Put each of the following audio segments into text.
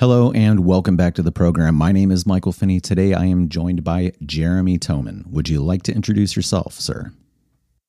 Hello and welcome back to the program. My name is Michael Finney. Today I am joined by Jeremy Toeman. Would you like to introduce yourself, sir?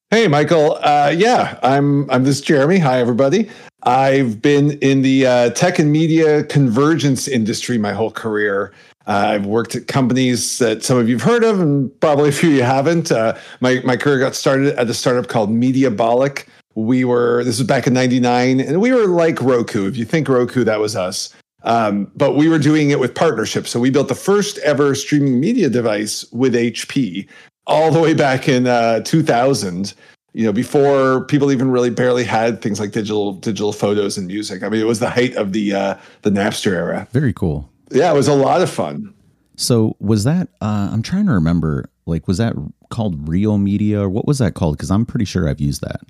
Hey, Michael. Uh, yeah, I'm I'm this Jeremy. Hi, everybody. I've been in the uh, tech and media convergence industry my whole career. Uh, I've worked at companies that some of you've heard of, and probably a few you haven't. Uh, my my career got started at a startup called Mediabolic. We were this was back in '99, and we were like Roku. If you think Roku, that was us. Um, but we were doing it with partnerships. So we built the first ever streaming media device with HP all the way back in uh, 2000. You know, before people even really barely had things like digital digital photos and music. I mean, it was the height of the uh, the Napster era. Very cool. Yeah, it was a lot of fun. So was that? Uh, I'm trying to remember. Like, was that called Real Media or what was that called? Because I'm pretty sure I've used that.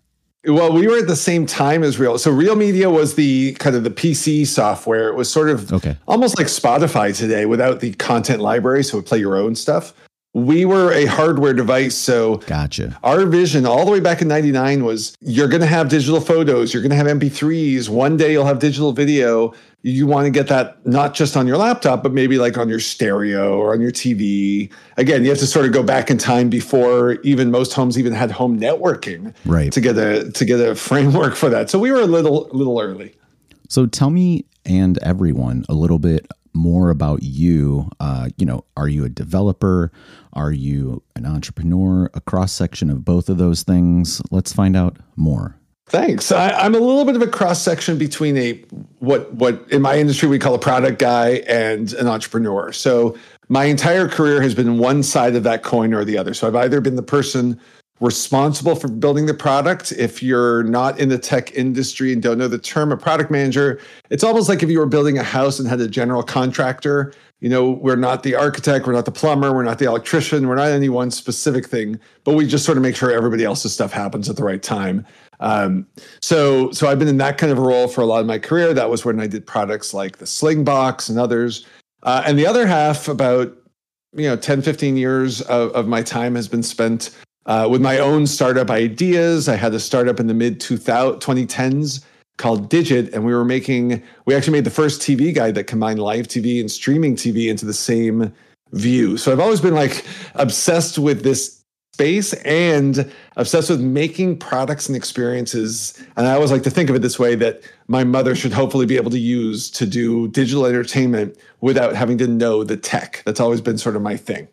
Well, we were at the same time as Real. So Real Media was the kind of the PC software. It was sort of okay. almost like Spotify today without the content library, so it would play your own stuff. We were a hardware device, so gotcha. Our vision all the way back in 99 was you're going to have digital photos, you're going to have MP3s, one day you'll have digital video, you want to get that not just on your laptop, but maybe like on your stereo or on your TV. Again, you have to sort of go back in time before even most homes even had home networking, right? To get a to get a framework for that. So we were a little little early. So tell me and everyone a little bit more about you. Uh, you know, are you a developer? Are you an entrepreneur? A cross section of both of those things. Let's find out more. Thanks. I, am a little bit of a cross section between a what what in my industry we call a product guy and an entrepreneur. So my entire career has been one side of that coin or the other. So I've either been the person responsible for building the product. If you're not in the tech industry and don't know the term, a product manager, it's almost like if you were building a house and had a general contractor you know, we're not the architect, we're not the plumber, we're not the electrician, we're not any one specific thing, but we just sort of make sure everybody else's stuff happens at the right time. Um, so, so I've been in that kind of a role for a lot of my career. That was when I did products like the Slingbox and others. Uh, and the other half, about you know, 10, 15 years of, of my time has been spent uh, with my own startup ideas. I had a startup in the mid 2010s called Dijit, and we were making we actually made the first TV guide that combined live TV and streaming TV into the same view. So I've always been like obsessed with this space and obsessed with making products and experiences. And I always like to think of it this way that my mother should hopefully be able to use to do digital entertainment without having to know the tech. That's always been sort of my thing.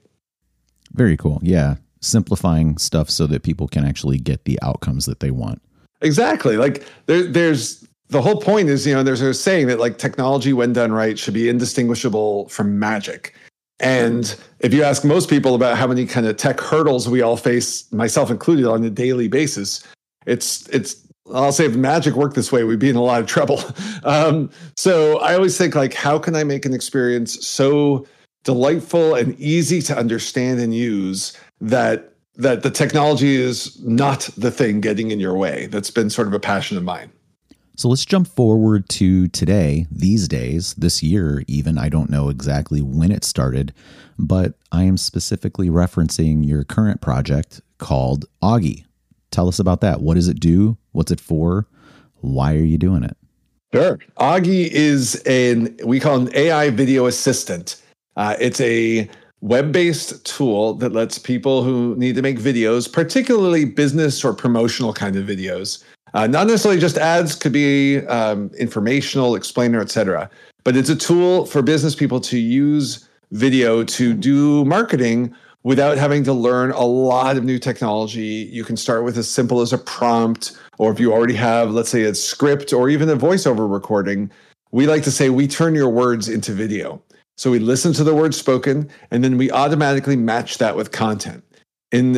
Very cool. Yeah. Simplifying stuff so that people can actually get the outcomes that they want. Exactly. Like there, there's the whole point is, you know, there's a saying that like technology, when done right, should be indistinguishable from magic. And if you ask most people about how many kind of tech hurdles we all face, myself included, on a daily basis, it's it's I'll say if magic worked this way, we'd be in a lot of trouble. Um, so I always think like, how can I make an experience so delightful and easy to understand and use that that the technology is not the thing getting in your way. That's been sort of a passion of mine. So let's jump forward to today, these days, this year, even. I don't know exactly when it started, but I am specifically referencing your current project called Augie. Tell us about that. What does it do? What's it for? Why are you doing it? Sure. Augie is an, we call an AI video assistant. Uh, it's a web based tool that lets people who need to make videos, particularly business or promotional kind of videos, uh, not necessarily just ads, could be um, informational, explainer, etc. But it's a tool for business people to use video to do marketing without having to learn a lot of new technology. You can start with as simple as a prompt, or if you already have, let's say, a script or even a voiceover recording. We like to say we turn your words into video. So we listen to the words spoken and then we automatically match that with content. In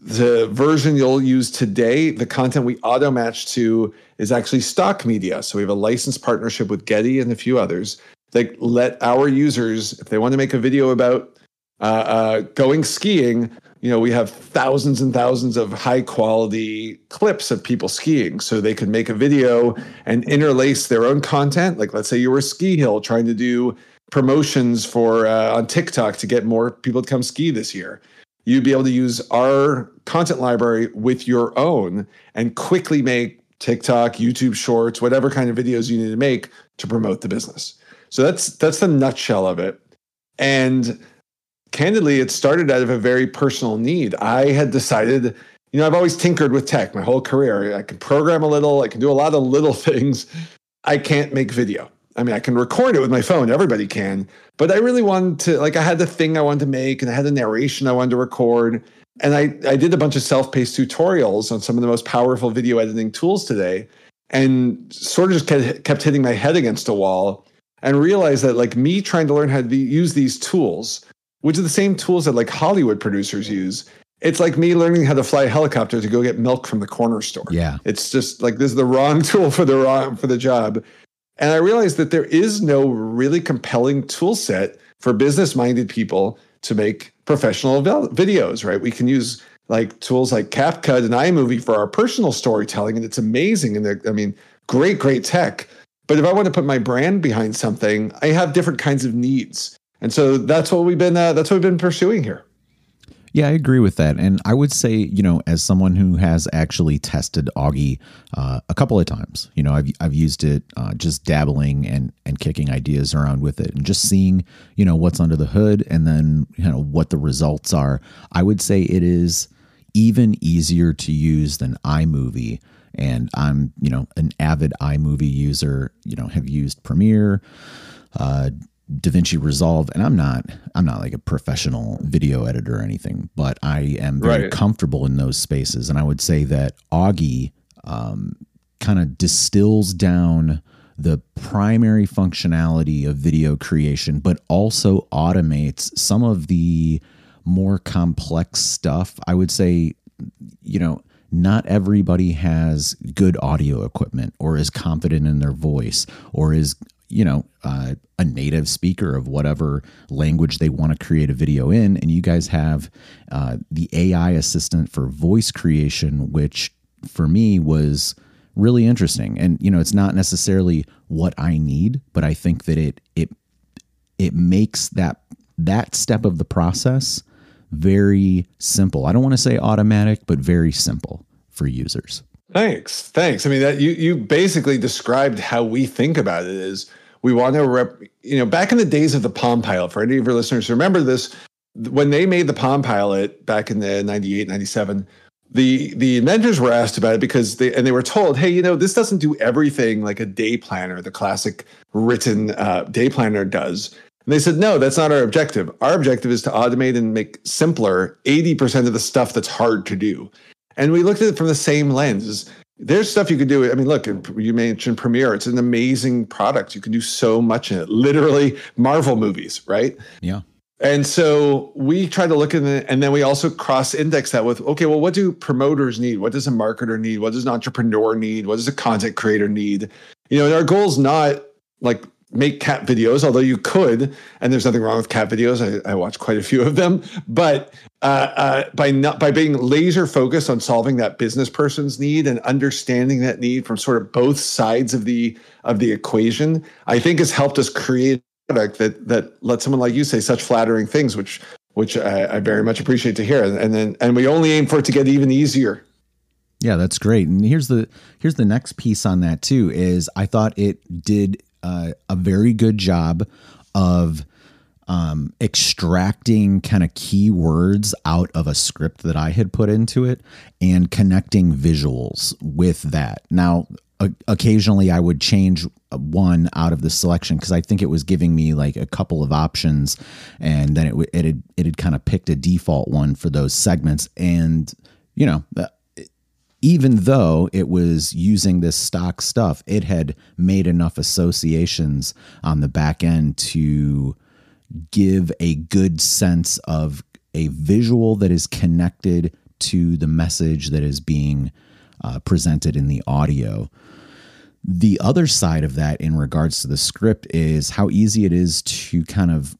the version you'll use today, the content we auto match to is actually stock media. So we have a licensed partnership with Getty and a few others that let our users, if they want to make a video about uh, uh, going skiing, you know, we have thousands and thousands of high quality clips of people skiing. So they can make a video and interlace their own content. Like, let's say you were a ski hill trying to do promotions for uh, on TikTok to get more people to come ski this year. You'd be able to use our content library with your own and quickly make TikTok, YouTube Shorts, whatever kind of videos you need to make to promote the business. So that's that's the nutshell of it. And candidly, it started out of a very personal need. I had decided, you know, I've always tinkered with tech my whole career. I can program a little, I can do a lot of little things. I can't make video. I mean, I can record it with my phone. Everybody can. But I really wanted to, like, I had the thing I wanted to make and I had the narration I wanted to record. And I, I did a bunch of self paced tutorials on some of the most powerful video editing tools today and sort of just kept, kept hitting my head against a wall and realized that, like, me trying to learn how to use these tools, which are the same tools that like Hollywood producers use, it's like me learning how to fly a helicopter to go get milk from the corner store. Yeah. It's just like this is the wrong tool for the wrong for the job. And I realized that there is no really compelling tool set for business minded people to make professional videos, right? We can use like tools like CapCut and iMovie for our personal storytelling, and it's amazing. And I mean, great, great tech. But if I want to put my brand behind something, I have different kinds of needs. And so that's what we've been uh, that's what we've been pursuing here. Yeah, I agree with that. And I would say, you know, as someone who has actually tested Augie uh, a couple of times, you know, I've, I've used it uh, just dabbling and, and kicking ideas around with it and just seeing, you know, what's under the hood and then, you know, what the results are. I would say it is even easier to use than iMovie. And I'm, you know, an avid iMovie user, you know, have used Premiere, uh, DaVinci Resolve, and I'm not I'm not like a professional video editor or anything, but I am very right. comfortable in those spaces. And I would say that Augie um, kind of distills down the primary functionality of video creation, but also automates some of the more complex stuff. I would say, you know, not everybody has good audio equipment or is confident in their voice or is you know uh, a native speaker of whatever language they want to create a video in and you guys have uh, the ai assistant for voice creation which for me was really interesting and you know it's not necessarily what i need but i think that it it it makes that that step of the process very simple i don't want to say automatic but very simple for users Thanks. Thanks. I mean that you you basically described how we think about it is we want to rep, you know, back in the days of the Palm Pilot, for any of your listeners remember this, when they made the Palm Pilot back in the 98, 97, the the inventors were asked about it because they and they were told, hey, you know, this doesn't do everything like a day planner, the classic written uh, day planner does. And they said, no, that's not our objective. Our objective is to automate and make simpler 80% of the stuff that's hard to do. And we looked at it from the same lens there's stuff you could do. I mean, look, you mentioned Premiere. It's an amazing product. You can do so much in it. Literally, Marvel movies, right? Yeah. And so we try to look at it, and then we also cross-index that with, okay, well, what do promoters need? What does a marketer need? What does an entrepreneur need? What does a content creator need? You know, and our goal is not like make cat videos, although you could, and there's nothing wrong with cat videos. I, I watch quite a few of them, but uh, uh, by not by being laser focused on solving that business person's need and understanding that need from sort of both sides of the of the equation, I think has helped us create a product that that lets someone like you say such flattering things, which which I, I very much appreciate to hear. And then and we only aim for it to get even easier. Yeah, that's great. And here's the here's the next piece on that too is I thought it did uh, a very good job of um, extracting kind of keywords out of a script that I had put into it and connecting visuals with that. Now, occasionally I would change one out of the selection because I think it was giving me like a couple of options, and then it it had it had kind of picked a default one for those segments, and you know even though it was using this stock stuff, it had made enough associations on the back end to give a good sense of a visual that is connected to the message that is being uh, presented in the audio. The other side of that, in regards to the script, is how easy it is to kind of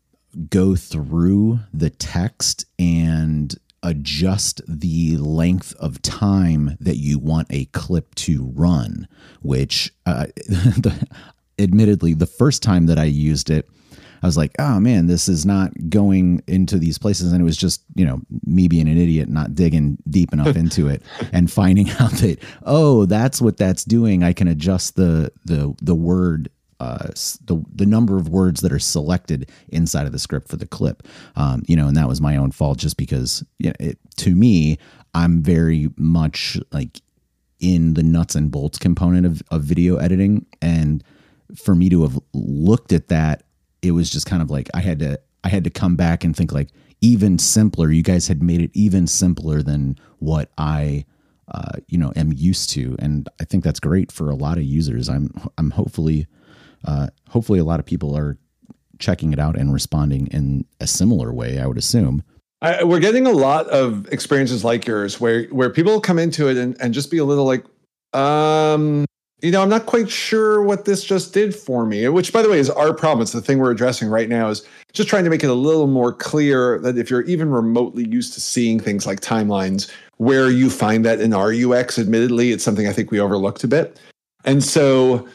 go through the text and adjust the length of time that you want a clip to run, which, uh, the, admittedly, the first time that I used it, I was like, oh man, this is not going into these places. And it was just, you know, me being an idiot, not digging deep enough into it and finding out that, oh, that's what that's doing. I can adjust the, the, the word uh, the the number of words that are selected inside of the script for the clip. Um, you know, and that was my own fault just because you know, it, to me, I'm very much like in the nuts and bolts component of, of video editing, and for me to have looked at that, it was just kind of like I had to I had to come back and think like even simpler. You guys had made it even simpler than what I uh, you know am used to, and I think that's great for a lot of users. I'm I'm hopefully uh, hopefully a lot of people are checking it out and responding in a similar way. I would assume. I, we're getting a lot of experiences like yours where where people come into it and, and just be a little like, um, you know, I'm not quite sure what this just did for me. Which, by the way, is our problem. It's the thing we're addressing right now. Is just trying to make it a little more clear that if you're even remotely used to seeing things like timelines, where you find that in our UX, admittedly, it's something I think we overlooked a bit. And so,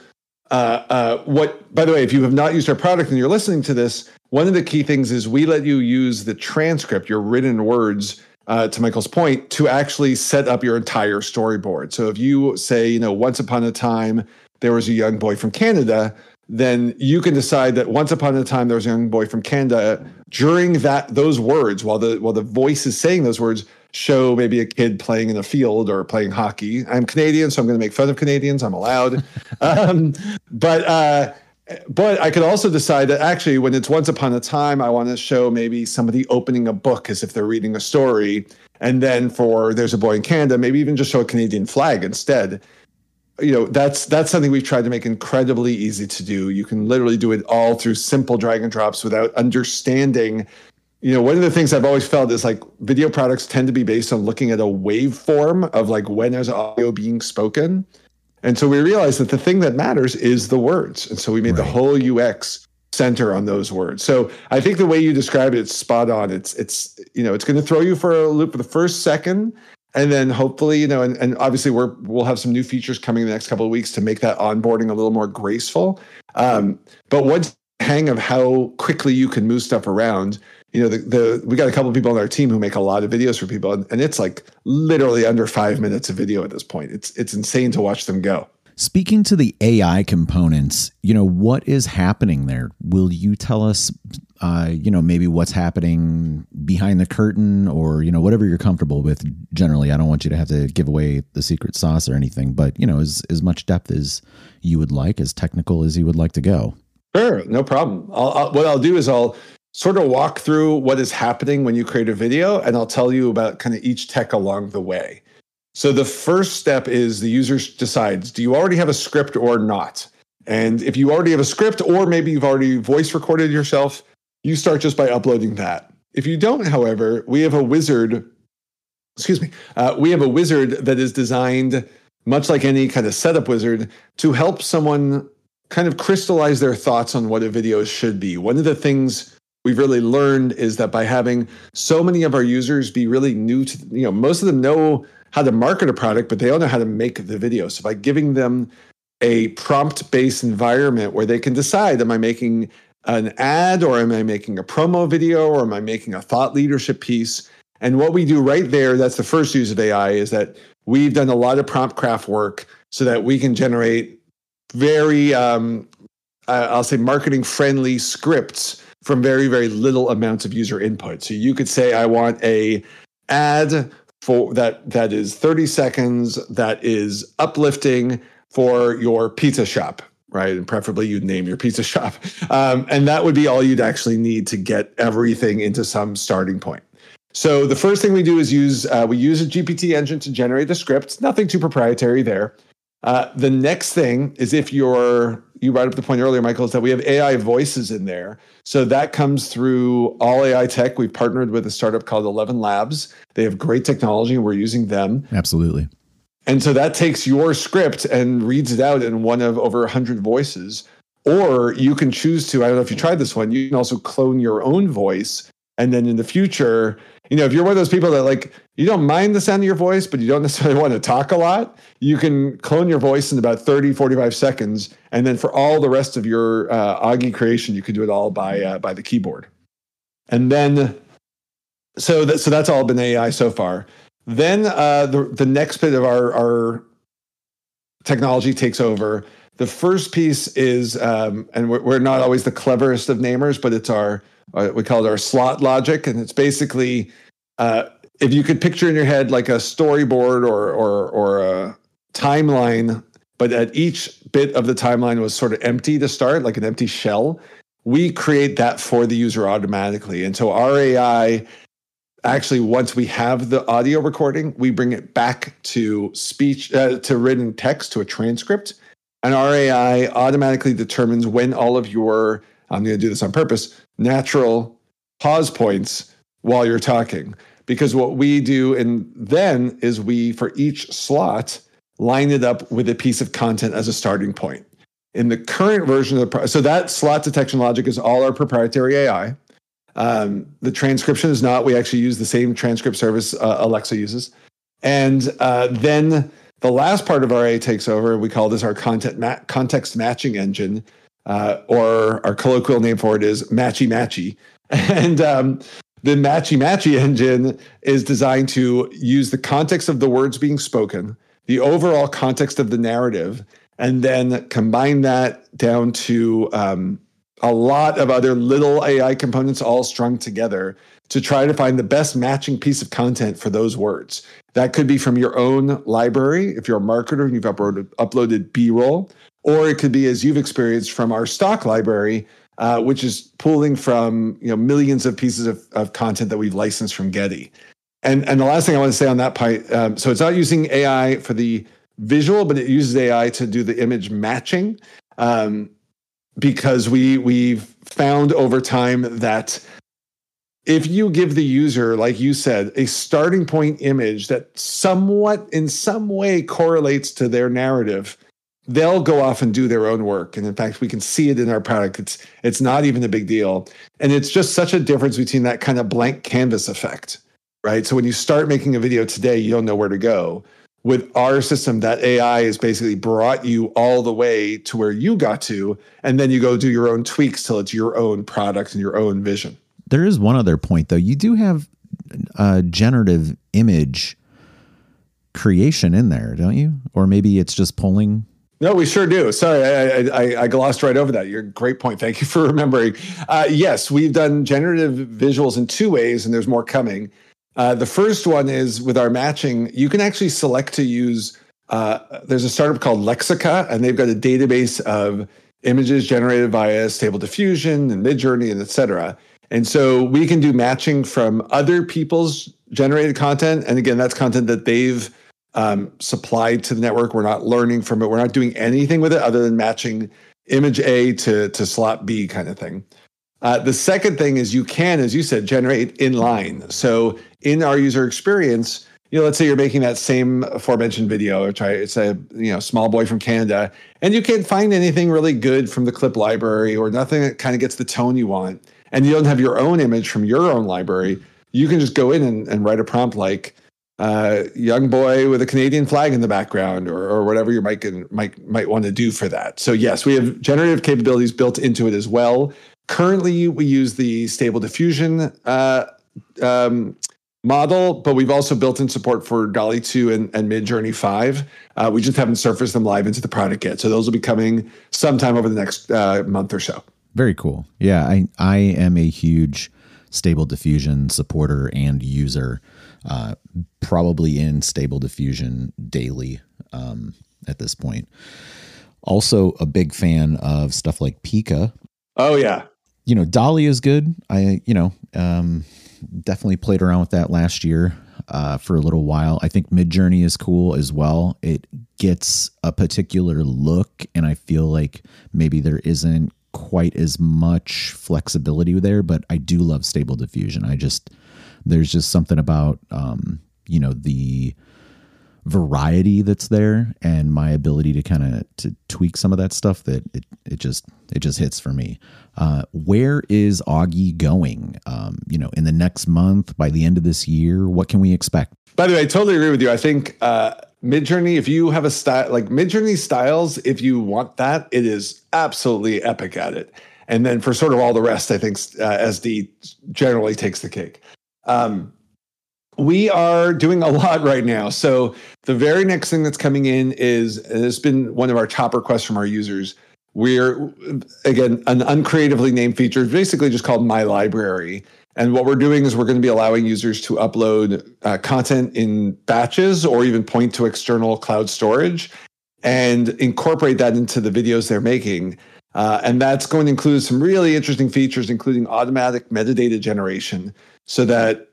uh, uh, what? By the way, if you have not used our product and you're listening to this, one of the key things is we let you use the transcript, your written words, uh, to Michael's point, to actually set up your entire storyboard. So if you say, you know, once upon a time there was a young boy from Canada, then you can decide that once upon a time there was a young boy from Canada. During that those words, while the while the voice is saying those words, show maybe a kid playing in a field or playing hockey. I'm Canadian, so I'm going to make fun of Canadians. I'm allowed. um, but uh, but I could also decide that actually, when it's once upon a time, I want to show maybe somebody opening a book as if they're reading a story. And then for There's a Boy in Canada, maybe even just show a Canadian flag instead. You know, that's that's something we've tried to make incredibly easy to do. You can literally do it all through simple drag and drops without understanding. You know, one of the things I've always felt is like video products tend to be based on looking at a waveform of like when there's audio being spoken and so we realized that the thing that matters is the words. And so we made right. the whole UX center on those words. So I think the way you describe it, it's spot on. It's it's you know, it's going to throw you for a loop for the first second. And then hopefully, you know, and, and obviously we're we'll have some new features coming in the next couple of weeks to make that onboarding a little more graceful. Um, but once hang of how quickly you can move stuff around, you know, the, the we got a couple of people on our team who make a lot of videos for people, and, and it's like literally under five minutes of video at this point. It's it's insane to watch them go. Speaking to the AI components, you know, what is happening there? Will you tell us, uh, you know, maybe what's happening behind the curtain or, you know, whatever you're comfortable with generally? I don't want you to have to give away the secret sauce or anything, but, you know, as, as much depth as you would like, as technical as you would like to go. Sure, no problem. I'll, I'll, what I'll do is I'll sort of walk through what is happening when you create a video, and I'll tell you about kind of each tech along the way. So the first step is the user decides do you already have a script or not? And if you already have a script, or maybe you've already voice recorded yourself, you start just by uploading that. If you don't, however, we have a wizard. Excuse me. Uh, we have a wizard that is designed, much like any kind of setup wizard, to help someone kind of crystallize their thoughts on what a video should be. One of the things we've really learned is that by having so many of our users be really new to, you know, most of them know how to market a product, but they don't know how to make the video. So by giving them a prompt based environment where they can decide, am I making an ad or am I making a promo video or am I making a thought leadership piece? And what we do right there, that's the first use of AI, is that we've done a lot of prompt craft work so that we can generate very, um, I'll say, marketing friendly scripts from very very little amounts of user input so you could say i want a ad for that that is 30 seconds that is uplifting for your pizza shop right and preferably you'd name your pizza shop um, and that would be all you'd actually need to get everything into some starting point so the first thing we do is use uh, we use a gpt engine to generate the script nothing too proprietary there uh, the next thing is if you're you brought up the point earlier, Michael, is that we have AI voices in there. So that comes through all AI tech. We've partnered with a startup called Eleven Labs. They have great technology, and we're using them. Absolutely. And so that takes your script and reads it out in one of over 100 voices. Or you can choose to, I don't know if you tried this one, you can also clone your own voice. And then in the future, you know, if you're one of those people that like you don't mind the sound of your voice, but you don't necessarily want to talk a lot, you can clone your voice in about 30, 45 seconds. And then for all the rest of your uh, Augie creation, you can do it all by uh, by the keyboard. And then, so that, so that's all been AI so far. Then uh, the the next bit of our our technology takes over. The first piece is, um, and we're, we're, not always the cleverest of namers, but it's our, uh, we call it our slot logic. And it's basically, uh, if you could picture in your head like a storyboard or, or, or a timeline, but at each bit of the timeline was sort of empty to start, like an empty shell, we create that for the user automatically. And so our AI actually once we have the audio recording we bring it back to speech uh, to written text to a transcript and our ai automatically determines when all of your i'm going to do this on purpose natural pause points while you're talking. Because what we do and then is we for each slot line it up with a piece of content as a starting point. In the current version of the so that slot detection logic is all our proprietary ai um, the transcription is not. We actually use the same transcript service uh, Alexa uses. And uh, then the last part of our A takes over. We call this our content ma- context matching engine, uh, or our colloquial name for it is Matchy Matchy. And um, the Matchy Matchy engine is designed to use the context of the words being spoken, the overall context of the narrative, and then combine that down to um, a lot of other little AI components all strung together to try to find the best matching piece of content for those words. That could be from your own library if you're a marketer and you've uploaded, uploaded B roll, or it could be as you've experienced from our stock library, uh, which is pulling from you know millions of pieces of, of content that we've licensed from Getty. And and the last thing I want to say on that part, um, so it's not using AI for the visual, but it uses AI to do the image matching. Um, because we we've found over time that if you give the user like you said a starting point image that somewhat in some way correlates to their narrative they'll go off and do their own work. And in fact we can see it in our product. It's it's not even a big deal. And it's just such a difference between that kind of blank canvas effect right? So when you start making a video today you don't know where to go with our system, that AI has basically brought you all the way to where you got to, and then you go do your own tweaks till it's your own product and your own vision. There is one other point, though. You do have a generative image creation in there, don't you? Or maybe it's just pulling. No, we sure do. Sorry, I, I, I glossed right over that. You're great point. Thank you for remembering. Uh, yes, we've done generative visuals in two ways, and there's more coming. Uh, the first one is with our matching, you can actually select to use. Uh, there's a startup called Lexica, and they've got a database of images generated via Stable Diffusion and Midjourney and et cetera. And so we can do matching from other people's generated content. And again, that's content that they've um, supplied to the network. We're not learning from it. We're not doing anything with it other than matching image A to, to slot B kind of thing. Uh, the second thing is you can, as you said, generate inline. So in our user experience, you know, let's say you're making that same aforementioned video, or try it's a you know small boy from Canada, and you can't find anything really good from the clip library or nothing that kind of gets the tone you want, and you don't have your own image from your own library. You can just go in and, and write a prompt like uh, "young boy with a Canadian flag in the background" or, or whatever you might might might want to do for that. So yes, we have generative capabilities built into it as well. Currently, we use the Stable Diffusion uh, um, model, but we've also built in support for DALL-E 2 and, and Midjourney 5. Uh, we just haven't surfaced them live into the product yet. So those will be coming sometime over the next uh, month or so. Very cool. Yeah, I, I am a huge Stable Diffusion supporter and user, uh, probably in Stable Diffusion daily um, at this point. Also, a big fan of stuff like Pika. Oh, yeah. You know, DALL-E is good. I, you know, um, definitely played around with that last year uh, for a little while. I think Midjourney is cool as well. It gets a particular look, and I feel like maybe there isn't quite as much flexibility there, but I do love Stable Diffusion. I just there's just something about um, you know the variety that's there and my ability to kind of to tweak some of that stuff that it, it just it just hits for me. Uh, where is augie going? Um, you know in the next month by the end of this year what can we expect? By the way i totally agree with you. I think uh, midjourney if you have a style like midjourney styles if you want that it is absolutely epic at it. And then for sort of all the rest i think uh, sd generally takes the cake. Um, we are doing a lot right now. So the very next thing that's coming in is it's been one of our top requests from our users. We're again an uncreatively named feature, basically just called My Library. And what we're doing is we're going to be allowing users to upload uh, content in batches or even point to external cloud storage and incorporate that into the videos they're making. Uh, and that's going to include some really interesting features, including automatic metadata generation, so that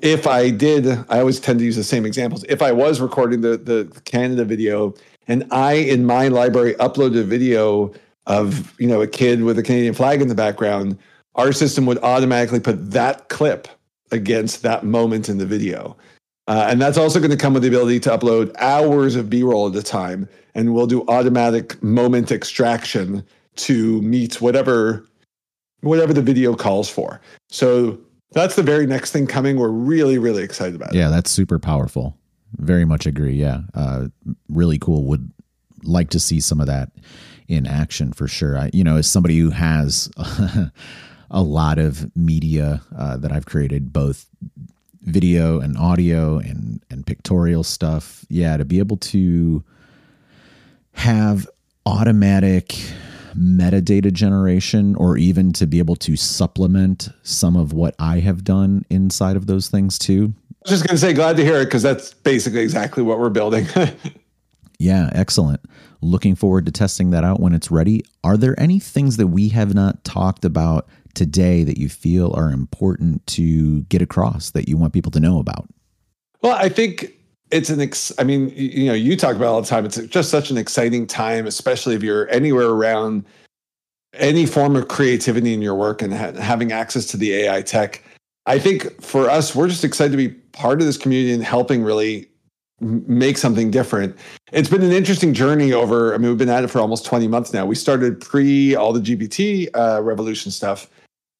if I did, I always tend to use the same examples. If I was recording the the Canada video and I in my library uploaded a video of you know a kid with a Canadian flag in the background, our system would automatically put that clip against that moment in the video. Uh, and that's also going to come with the ability to upload hours of B-roll at a time, and we'll do automatic moment extraction to meet whatever whatever the video calls for. So that's the very next thing coming. We're really, really excited about it. Yeah, that's super powerful. Very much agree. Yeah, uh, really cool. Would like to see some of that in action for sure. I, you know, as somebody who has a lot of media uh, that I've created, both video and audio and and pictorial stuff, yeah, to be able to have automatic metadata generation or even to be able to supplement some of what I have done inside of those things too. I was just going to say, glad to hear it because that's basically exactly what we're building. yeah, excellent. Looking forward to testing that out when it's ready. Are there any things that we have not talked about today that you feel are important to get across that you want people to know about? Well, I think it's an ex- i mean you know you talk about all the time. It's just such an exciting time especially if you're anywhere around any form of creativity in your work and ha- having access to the ai tech. I think for us we're just excited to be part of this community and helping really make something different. It's been an interesting journey over i mean we've been at it for almost 20 months now. We started pre all the gpt uh, revolution stuff.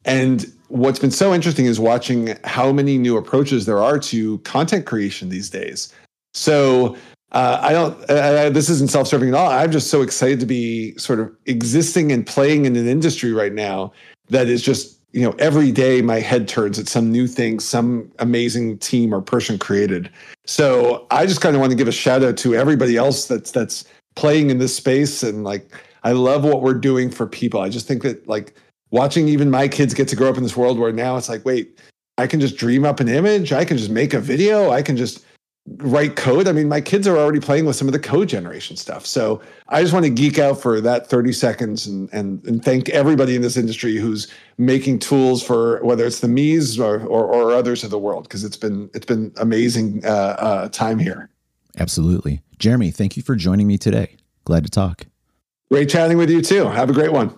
And what's been so interesting is watching how many new approaches there are to content creation these days so uh, I don't. I, this isn't self-serving at all. I'm just so excited to be sort of existing and playing in an industry right now that is just you know every day my head turns at some new thing, some amazing team or person created. So I just kind of want to give a shout out to everybody else that's that's playing in this space and like I love what we're doing for people. I just think that like watching even my kids get to grow up in this world where now it's like wait, I can just dream up an image, I can just make a video, I can just write code. I mean, my kids are already playing with some of the code generation stuff. So I just want to geek out for that 30 seconds and and, and thank everybody in this industry who's making tools for whether it's the me's or, or, or others of the world, because it's been it's been amazing uh, uh, time here. Absolutely. Jeremy, thank you for joining me today. Glad to talk. Great chatting with you too. Have a great one.